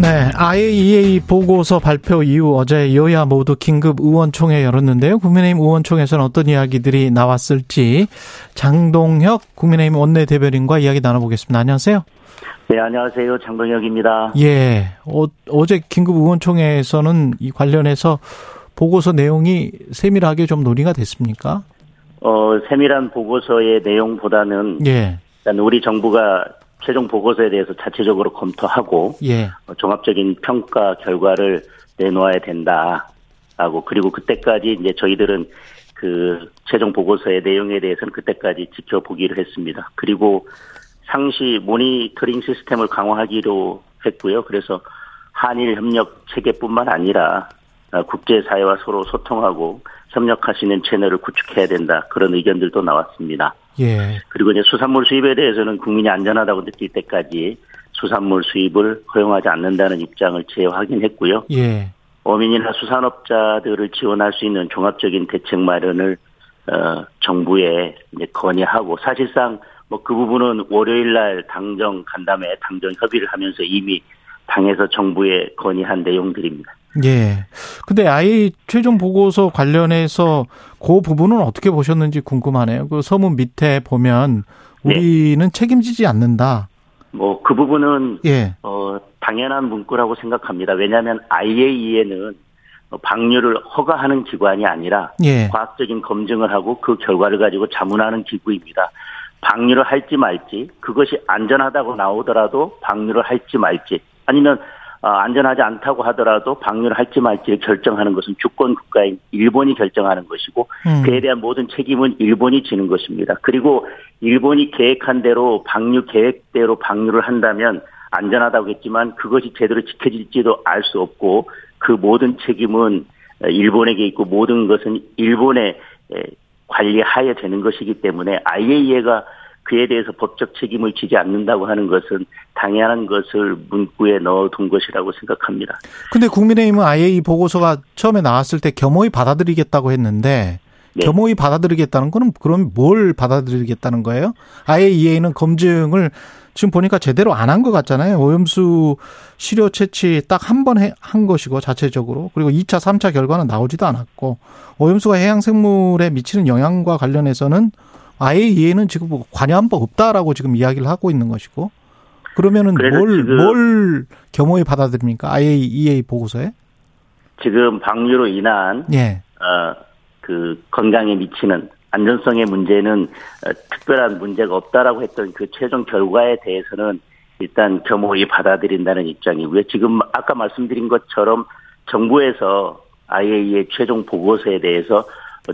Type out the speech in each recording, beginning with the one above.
네, IAEA 보고서 발표 이후 어제 여야 모두 긴급 의원총회 열었는데요. 국민의힘 의원총회에서는 어떤 이야기들이 나왔을지 장동혁 국민의힘 원내대변인과 이야기 나눠보겠습니다. 안녕하세요. 네, 안녕하세요. 장동혁입니다. 예, 어, 제 긴급 의원총회에서는 이 관련해서 보고서 내용이 세밀하게 좀 논의가 됐습니까? 어, 세밀한 보고서의 내용보다는 예. 일단 우리 정부가 최종 보고서에 대해서 자체적으로 검토하고 예. 어, 종합적인 평가 결과를 내놓아야 된다라고 그리고 그때까지 이제 저희들은 그 최종 보고서의 내용에 대해서는 그때까지 지켜보기로 했습니다. 그리고 상시 모니터링 시스템을 강화하기로 했고요. 그래서 한일 협력 체계뿐만 아니라 어, 국제사회와 서로 소통하고 있는 채널을 구축해야 된다. 그런 의견들도 나왔습니다. 예. 그리고 이제 수산물 수입에 대해서는 국민이 안전하다고 느낄 때까지 수산물 수입을 허용하지 않는다는 입장을 재확인했고요. 예. 어민이나 수산업자들을 지원할 수 있는 종합적인 대책 마련을 어, 정부에 이제 건의하고 사실상 뭐 그 부분은 월요일 날 당정 간담회 당정 협의를 하면서 이미 당에서 정부에 건의한 내용들입니다. 예. 근데 아이 최종 보고서 관련해서 그 부분은 어떻게 보셨는지 궁금하네요. 그 서문 밑에 보면 우리는 네. 책임지지 않는다. 뭐 그 부분은 예. 어 당연한 문구라고 생각합니다. 왜냐하면 IAEA는 방류를 허가하는 기관이 아니라 예. 과학적인 검증을 하고 그 결과를 가지고 자문하는 기구입니다. 방류를 할지 말지 그것이 안전하다고 나오더라도 방류를 할지 말지 아니면 어, 안전하지 않다고 하더라도 방류를 할지 말지를 결정하는 것은 주권 국가인 일본이 결정하는 것이고 음. 그에 대한 모든 책임은 일본이 지는 것입니다. 그리고 일본이 계획한 대로 방류 계획대로 방류를 한다면 안전하다고 했지만 그것이 제대로 지켜질지도 알 수 없고 그 모든 책임은 일본에게 있고 모든 것은 일본의 관리하에 되는 것이기 때문에 IAEA가 그에 대해서 법적 책임을 지지 않는다고 하는 것은 당연한 것을 문구에 넣어둔 것이라고 생각합니다. 근데 국민의힘은 아예 이 보고서가 처음에 나왔을 때 겸허히 받아들이겠다고 했는데 네. 겸허히 받아들이겠다는 거는 그럼 뭘 받아들이겠다는 거예요? IAEA는 검증을 지금 보니까 제대로 안 한 것 같잖아요. 오염수 시료 채취 딱 한 번 한 것이고 자체적으로 그리고 2차, 3차 결과는 나오지도 않았고 오염수가 해양 생물에 미치는 영향과 관련해서는 아예 이해는 지금 뭐 관여한 바 없다라고 지금 이야기를 하고 있는 것이고 그러면은 뭘, 뭘 겸허히 받아들입니까? IAEA 보고서에? 지금 방류로 인한 예. 어, 그 건강에 미치는 안전성의 문제는 어, 특별한 문제가 없다라고 했던 그 최종 결과에 대해서는 일단 겸허히 받아들인다는 입장이고요. 지금 아까 말씀드린 것처럼 정부에서 IAEA 최종 보고서에 대해서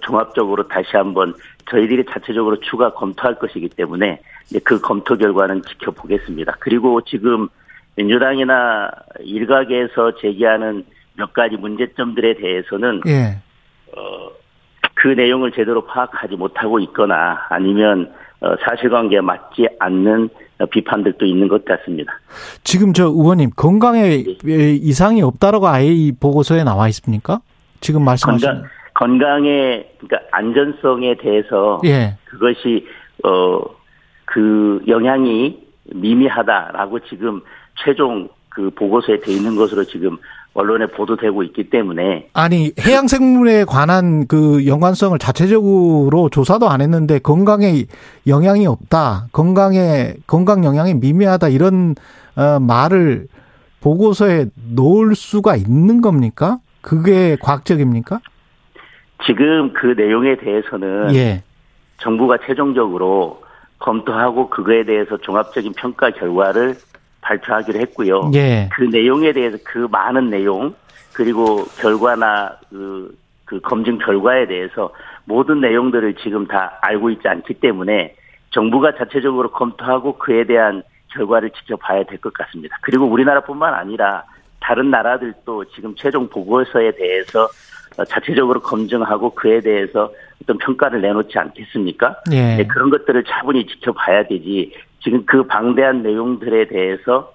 종합적으로 다시 한번 저희들이 자체적으로 추가 검토할 것이기 때문에 그 검토 결과는 지켜보겠습니다. 그리고 지금 민주당이나 일각에서 제기하는 몇 가지 문제점들에 대해서는 예. 어, 그 내용을 제대로 파악하지 못하고 있거나 아니면 어, 사실관계에 맞지 않는 비판들도 있는 것 같습니다. 지금 저 의원님 건강에 네. 이상이 없다라고 아예 이 보고서에 나와 있습니까? 지금 말씀하신 건강, 건강의 그러니까 안전성에 대해서 예. 그것이 어 그 영향이 미미하다라고 지금 최종 그 보고서에 돼 있는 것으로 지금 언론에 보도되고 있기 때문에 아니 해양 생물에 관한 그 연관성을 자체적으로 조사도 안 했는데 건강에 영향이 없다 건강에 건강 영향이 미미하다 이런 어 말을 보고서에 놓을 수가 있는 겁니까? 그게 과학적입니까? 지금 그 내용에 대해서는 예. 정부가 최종적으로 검토하고 그거에 대해서 종합적인 평가 결과를 발표하기로 했고요. 예. 그 내용에 대해서 그 많은 내용 그리고 결과나 그, 그 검증 결과에 대해서 모든 내용들을 지금 다 알고 있지 않기 때문에 정부가 자체적으로 검토하고 그에 대한 결과를 지켜봐야 될 것 같습니다. 그리고 우리나라뿐만 아니라 다른 나라들도 지금 최종 보고서에 대해서 어, 자체적으로 검증하고 그에 대해서 어떤 평가를 내놓지 않겠습니까? 예. 네, 그런 것들을 차분히 지켜봐야 되지. 지금 그 방대한 내용들에 대해서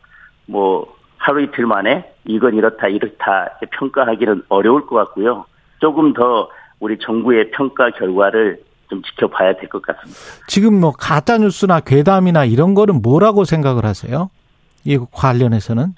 뭐 하루 이틀 만에 이건 이렇다 이렇다 평가하기는 어려울 것 같고요. 조금 더 우리 정부의 평가 결과를 좀 지켜봐야 될 것 같습니다. 지금 뭐 가짜 뉴스나 괴담이나 이런 거는 뭐라고 생각을 하세요? 이 관련해서는?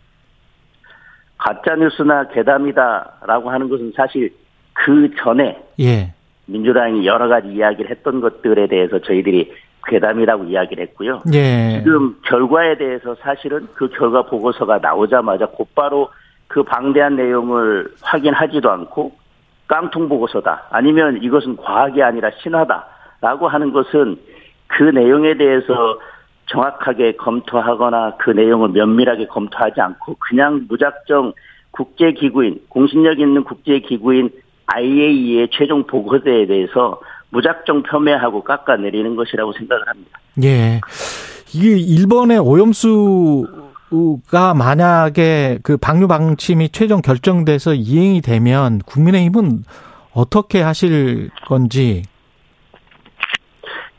가짜 뉴스나 괴담이다라고 하는 것은 사실 그 전에 예. 민주당이 여러 가지 이야기를 했던 것들에 대해서 저희들이 괴담이라고 이야기를 했고요. 예. 지금 결과에 대해서 사실은 그 결과 보고서가 나오자마자 곧바로 그 방대한 내용을 확인하지도 않고 깡통 보고서다. 아니면 이것은 과학이 아니라 신화다라고 하는 것은 그 내용에 대해서 정확하게 검토하거나 그 내용을 면밀하게 검토하지 않고 그냥 무작정 국제기구인, 공신력 있는 국제기구인 IAEA의 최종 보고서에 대해서 무작정 폄훼하고 깎아내리는 것이라고 생각을 합니다. 예. 이게 일본의 오염수가 만약에 그 방류 방침이 최종 결정돼서 이행이 되면 국민의힘은 어떻게 하실 건지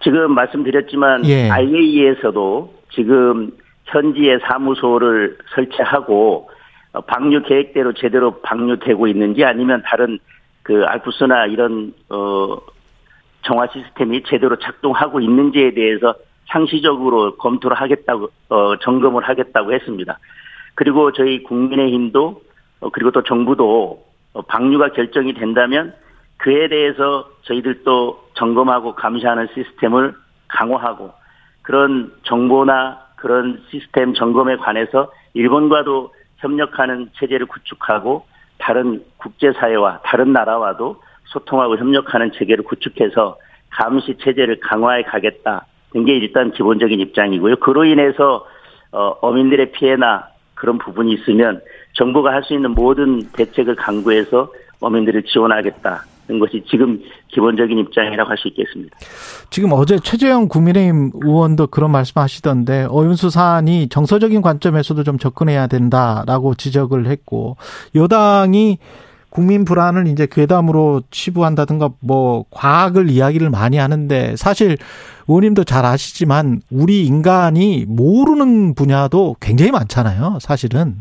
지금 말씀드렸지만 예. IAEA에서도 지금 현지에 사무소를 설치하고 방류 계획대로 제대로 방류되고 있는지 아니면 다른 그 알프스나 이런 어 정화 시스템이 제대로 작동하고 있는지에 대해서 상시적으로 검토를 하겠다고 어 점검을 하겠다고 했습니다. 그리고 저희 국민의힘도 어, 그리고 또 정부도 어, 방류가 결정이 된다면 그에 대해서 저희들도 점검하고 감시하는 시스템을 강화하고 그런 정보나 그런 시스템 점검에 관해서 일본과도 협력하는 체제를 구축하고 다른 국제사회와 다른 나라와도 소통하고 협력하는 체계를 구축해서 감시 체제를 강화해 가겠다. 이게 일단 기본적인 입장이고요. 그로 인해서 어, 어민들의 피해나 그런 부분이 있으면 정부가 할 수 있는 모든 대책을 강구해서 어민들을 지원하겠다. 는 것이 지금 기본적인 입장이라고 할 수 있겠습니다. 지금 어제 최재형 국민의힘 의원도 그런 말씀하시던데 어윤수 사안이 정서적인 관점에서도 좀 접근해야 된다라고 지적을 했고 여당이 국민 불안을 이제 괴담으로 치부한다든가 뭐 과학을 이야기를 많이 하는데 사실 의원님도 잘 아시지만 우리 인간이 모르는 분야도 굉장히 많잖아요. 사실은.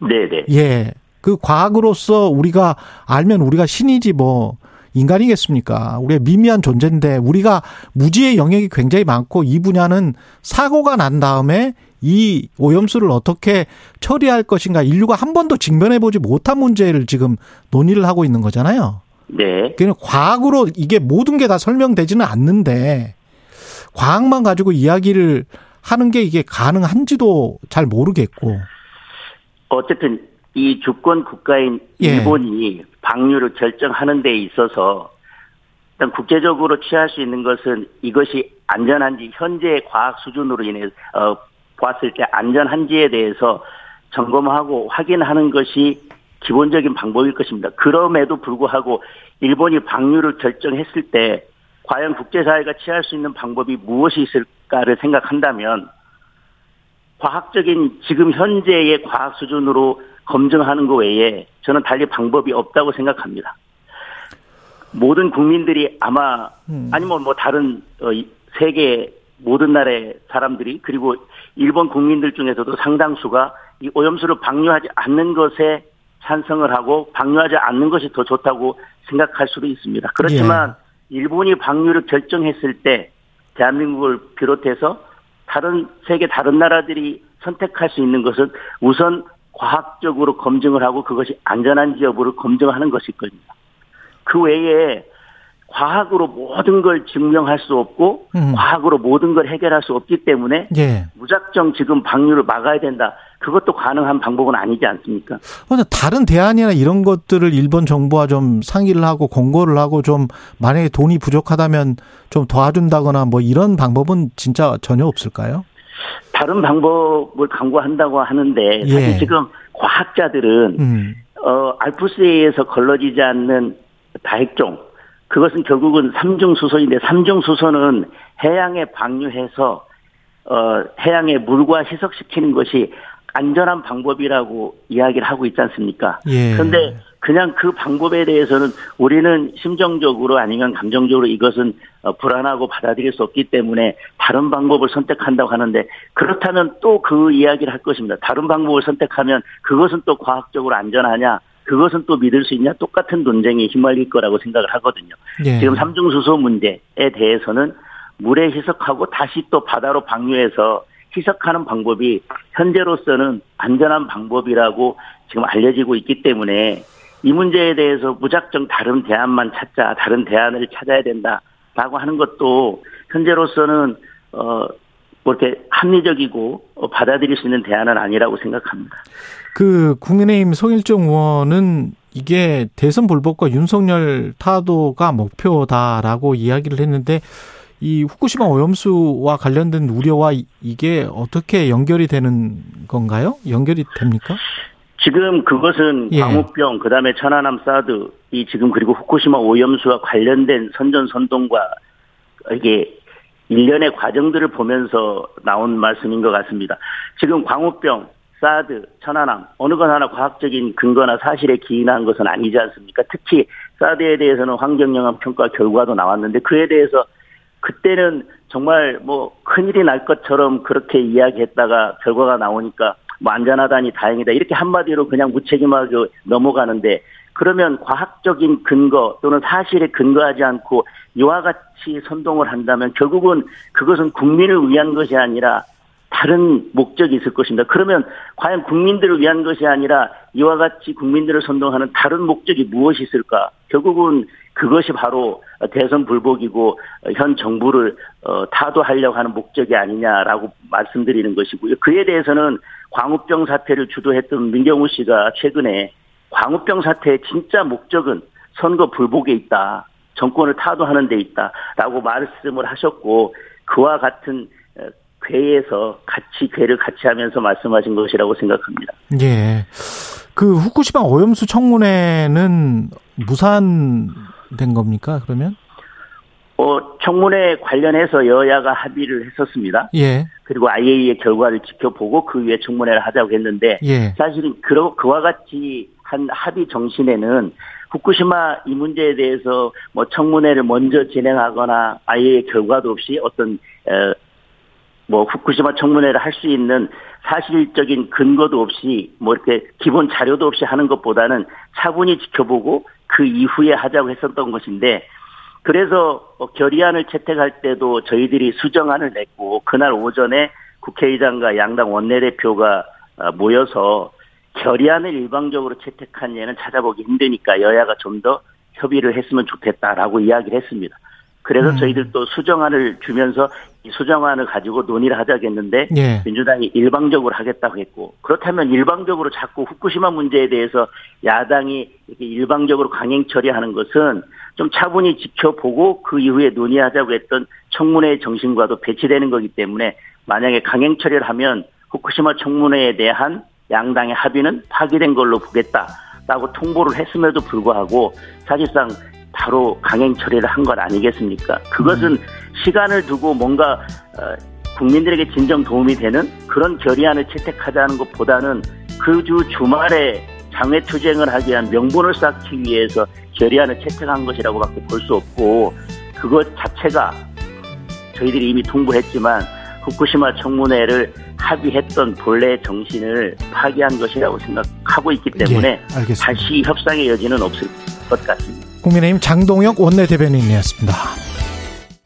네네. 예. 그 과학으로서 우리가 알면 우리가 신이지 뭐 인간이겠습니까? 우리의 미미한 존재인데 우리가 무지의 영역이 굉장히 많고 이 분야는 사고가 난 다음에 이 오염수를 어떻게 처리할 것인가 인류가 한 번도 직면해 보지 못한 문제를 지금 논의를 하고 있는 거잖아요. 네. 그냥 과학으로 이게 모든 게 다 설명되지는 않는데 과학만 가지고 이야기를 하는 게 이게 가능한지도 잘 모르겠고. 어쨌든 이 주권 국가인 예. 일본이 방류를 결정하는 데 있어서 일단 국제적으로 취할 수 있는 것은 이것이 안전한지 현재 과학 수준으로 인해 어 보았을 때 안전한지에 대해서 점검하고 확인하는 것이 기본적인 방법일 것입니다. 그럼에도 불구하고 일본이 방류를 결정했을 때 과연 국제사회가 취할 수 있는 방법이 무엇이 있을까를 생각한다면 과학적인 지금 현재의 과학 수준으로 검증하는 것 외에 저는 달리 방법이 없다고 생각합니다. 모든 국민들이 아마 음. 아니면 뭐 다른 어, 세계 모든 나라의 사람들이 그리고 일본 국민들 중에서도 상당수가 이 오염수를 방류하지 않는 것에 찬성을 하고 방류하지 않는 것이 더 좋다고 생각할 수도 있습니다. 그렇지만 예. 일본이 방류를 결정했을 때 대한민국을 비롯해서 다른 세계 다른 나라들이 선택할 수 있는 것은 우선 과학적으로 검증을 하고 그것이 안전한지 여부를 검증하는 것일 겁니다. 그 외에 과학으로 모든 걸 증명할 수 없고 음. 과학으로 모든 걸 해결할 수 없기 때문에 예. 무작정 지금 방류를 막아야 된다. 그것도 가능한 방법은 아니지 않습니까? 근데 다른 대안이나 이런 것들을 일본 정부와 좀 상의를 하고 공고를 하고 좀 만약에 돈이 부족하다면 좀 도와준다거나 뭐 이런 방법은 진짜 전혀 없을까요? 다른 방법을 강구한다고 하는데 사실 예. 지금 과학자들은 음. 어 알프스에서 걸러지지 않는 다핵종 그것은 결국은 삼중 수소인데 삼중 수소는 해양에 방류해서 어 해양에 물과 희석시키는 것이 안전한 방법이라고 이야기를 하고 있지 않습니까? 예. 그런데 그냥 그 방법에 대해서는 우리는 심정적으로 아니면 감정적으로 이것은 어, 불안하고 받아들일 수 없기 때문에 다른 방법을 선택한다고 하는데 그렇다면 또 그 이야기를 할 것입니다. 다른 방법을 선택하면 그것은 또 과학적으로 안전하냐? 그것은 또 믿을 수 있냐? 똑같은 논쟁에 휘말릴 거라고 생각을 하거든요. 예. 지금 삼중수소 문제에 대해서는 물에 희석하고 다시 또 바다로 방류해서 희석하는 방법이 현재로서는 안전한 방법이라고 지금 알려지고 있기 때문에 이 문제에 대해서 무작정 다른 대안만 찾자, 다른 대안을 찾아야 된다라고 하는 것도 현재로서는 어, 뭐 이렇게 합리적이고 어, 받아들일 수 있는 대안은 아니라고 생각합니다. 그 국민의힘 송일정 의원은 이게 대선 불복과 윤석열 타도가 목표다라고 이야기를 했는데 이 후쿠시마 오염수와 관련된 우려와 이게 어떻게 연결이 되는 건가요? 연결이 됩니까? 지금 그것은 예. 광우병, 그 다음에 천안함 사드, 이 지금 그리고 후쿠시마 오염수와 관련된 선전 선동과 이게 일련의 과정들을 보면서 나온 말씀인 것 같습니다. 지금 광우병, 사드, 천안함, 어느 것 하나 과학적인 근거나 사실에 기인한 것은 아니지 않습니까? 특히 사드에 대해서는 환경영향 평가 결과도 나왔는데 그에 대해서 그때는 정말 뭐 큰일이 날 것처럼 그렇게 이야기했다가 결과가 나오니까 뭐 안전하다니 다행이다 이렇게 한마디로 그냥 무책임하게 넘어가는데 그러면 과학적인 근거 또는 사실에 근거하지 않고 이와 같이 선동을 한다면 결국은 그것은 국민을 위한 것이 아니라 다른 목적이 있을 것입니다. 그러면 과연 국민들을 위한 것이 아니라 이와 같이 국민들을 선동하는 다른 목적이 무엇이 있을까? 결국은 그것이 바로 대선 불복이고 현 정부를 어, 타도하려고 하는 목적이 아니냐라고 말씀드리는 것이고요. 그에 대해서는 광우병 사태를 주도했던 민경우 씨가 최근에 광우병 사태의 진짜 목적은 선거 불복에 있다. 정권을 타도하는 데 있다라고 말씀을 하셨고 그와 같은 괴에서 같이 괴를 같이 하면서 말씀하신 것이라고 생각합니다. 예. 그 후쿠시마 오염수 청문회는 무산 된 겁니까? 그러면? 어, 청문회 관련해서 여야가 합의를 했었습니다. 예. 그리고 IAEA의 결과를 지켜보고 그 위에 청문회를 하자고 했는데 예. 사실은 그, 그와 같이 한 합의 정신에는 후쿠시마 이 문제에 대해서 뭐 청문회를 먼저 진행하거나 IAEA 결과도 없이 어떤 어, 뭐 후쿠시마 청문회를 할 수 있는 사실적인 근거도 없이 뭐 이렇게 기본 자료도 없이 하는 것보다는 차분히 지켜보고 그 이후에 하자고 했었던 것인데 그래서 뭐 결의안을 채택할 때도 저희들이 수정안을 냈고 그날 오전에 국회의장과 양당 원내대표가 어, 모여서 결의안을 일방적으로 채택한 예는 찾아보기 힘드니까 여야가 좀 더 협의를 했으면 좋겠다라고 이야기를 했습니다. 그래서 음. 저희들도 수정안을 주면서 이 수정안을 가지고 논의를 하자겠는데 예. 민주당이 일방적으로 하겠다고 했고 그렇다면 일방적으로 자꾸 후쿠시마 문제에 대해서 야당이 이렇게 일방적으로 강행 처리하는 것은 좀 차분히 지켜보고 그 이후에 논의하자고 했던 청문회 정신과도 배치되는 거기 때문에 만약에 강행 처리를 하면 후쿠시마 청문회에 대한 양당의 합의는 파기된 걸로 보겠다 라고 통보를 했음에도 불구하고 사실상 바로 강행 처리를 한 것 아니겠습니까? 그것은 음. 시간을 두고 뭔가 어, 국민들에게 진정 도움이 되는 그런 결의안을 채택하자는 것보다는 그 주 주말에 장외 투쟁을 하기 위한 명분을 쌓기 위해서 결의안을 채택한 것이라고밖에 볼 수 없고 그것 자체가 저희들이 이미 통보했지만 후쿠시마 청문회를 합의했던 본래 정신을 파기한 것이라고 생각하고 있기 때문에 예, 다시 협상의 여지는 없을 것 같습니다. 국민의힘 장동혁 원내대변인이었습니다.